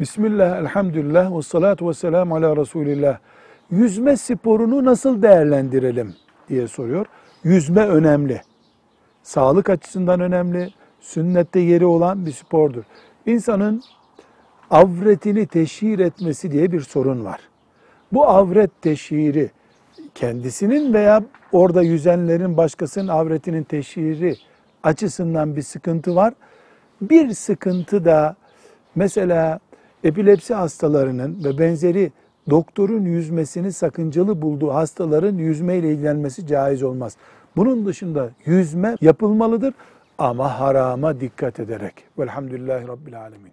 Bismillah, elhamdülillah ve salatu ve selamu ala Resulillah. Yüzme sporunu nasıl değerlendirelim diye soruyor. Yüzme önemli. Sağlık açısından önemli. Sünnette yeri olan bir spordur. İnsanın avretini teşhir etmesi diye bir sorun var. Bu avret teşhiri kendisinin veya orada yüzenlerin başkasının avretinin teşhiri açısından bir sıkıntı var. Bir sıkıntı da mesela epilepsi hastalarının ve benzeri doktorun yüzmesini sakıncalı bulduğu hastaların yüzmeyle ilgilenmesi caiz olmaz. Bunun dışında yüzme yapılmalıdır ama harama dikkat ederek. Velhamdülillahi Rabbil Alemin.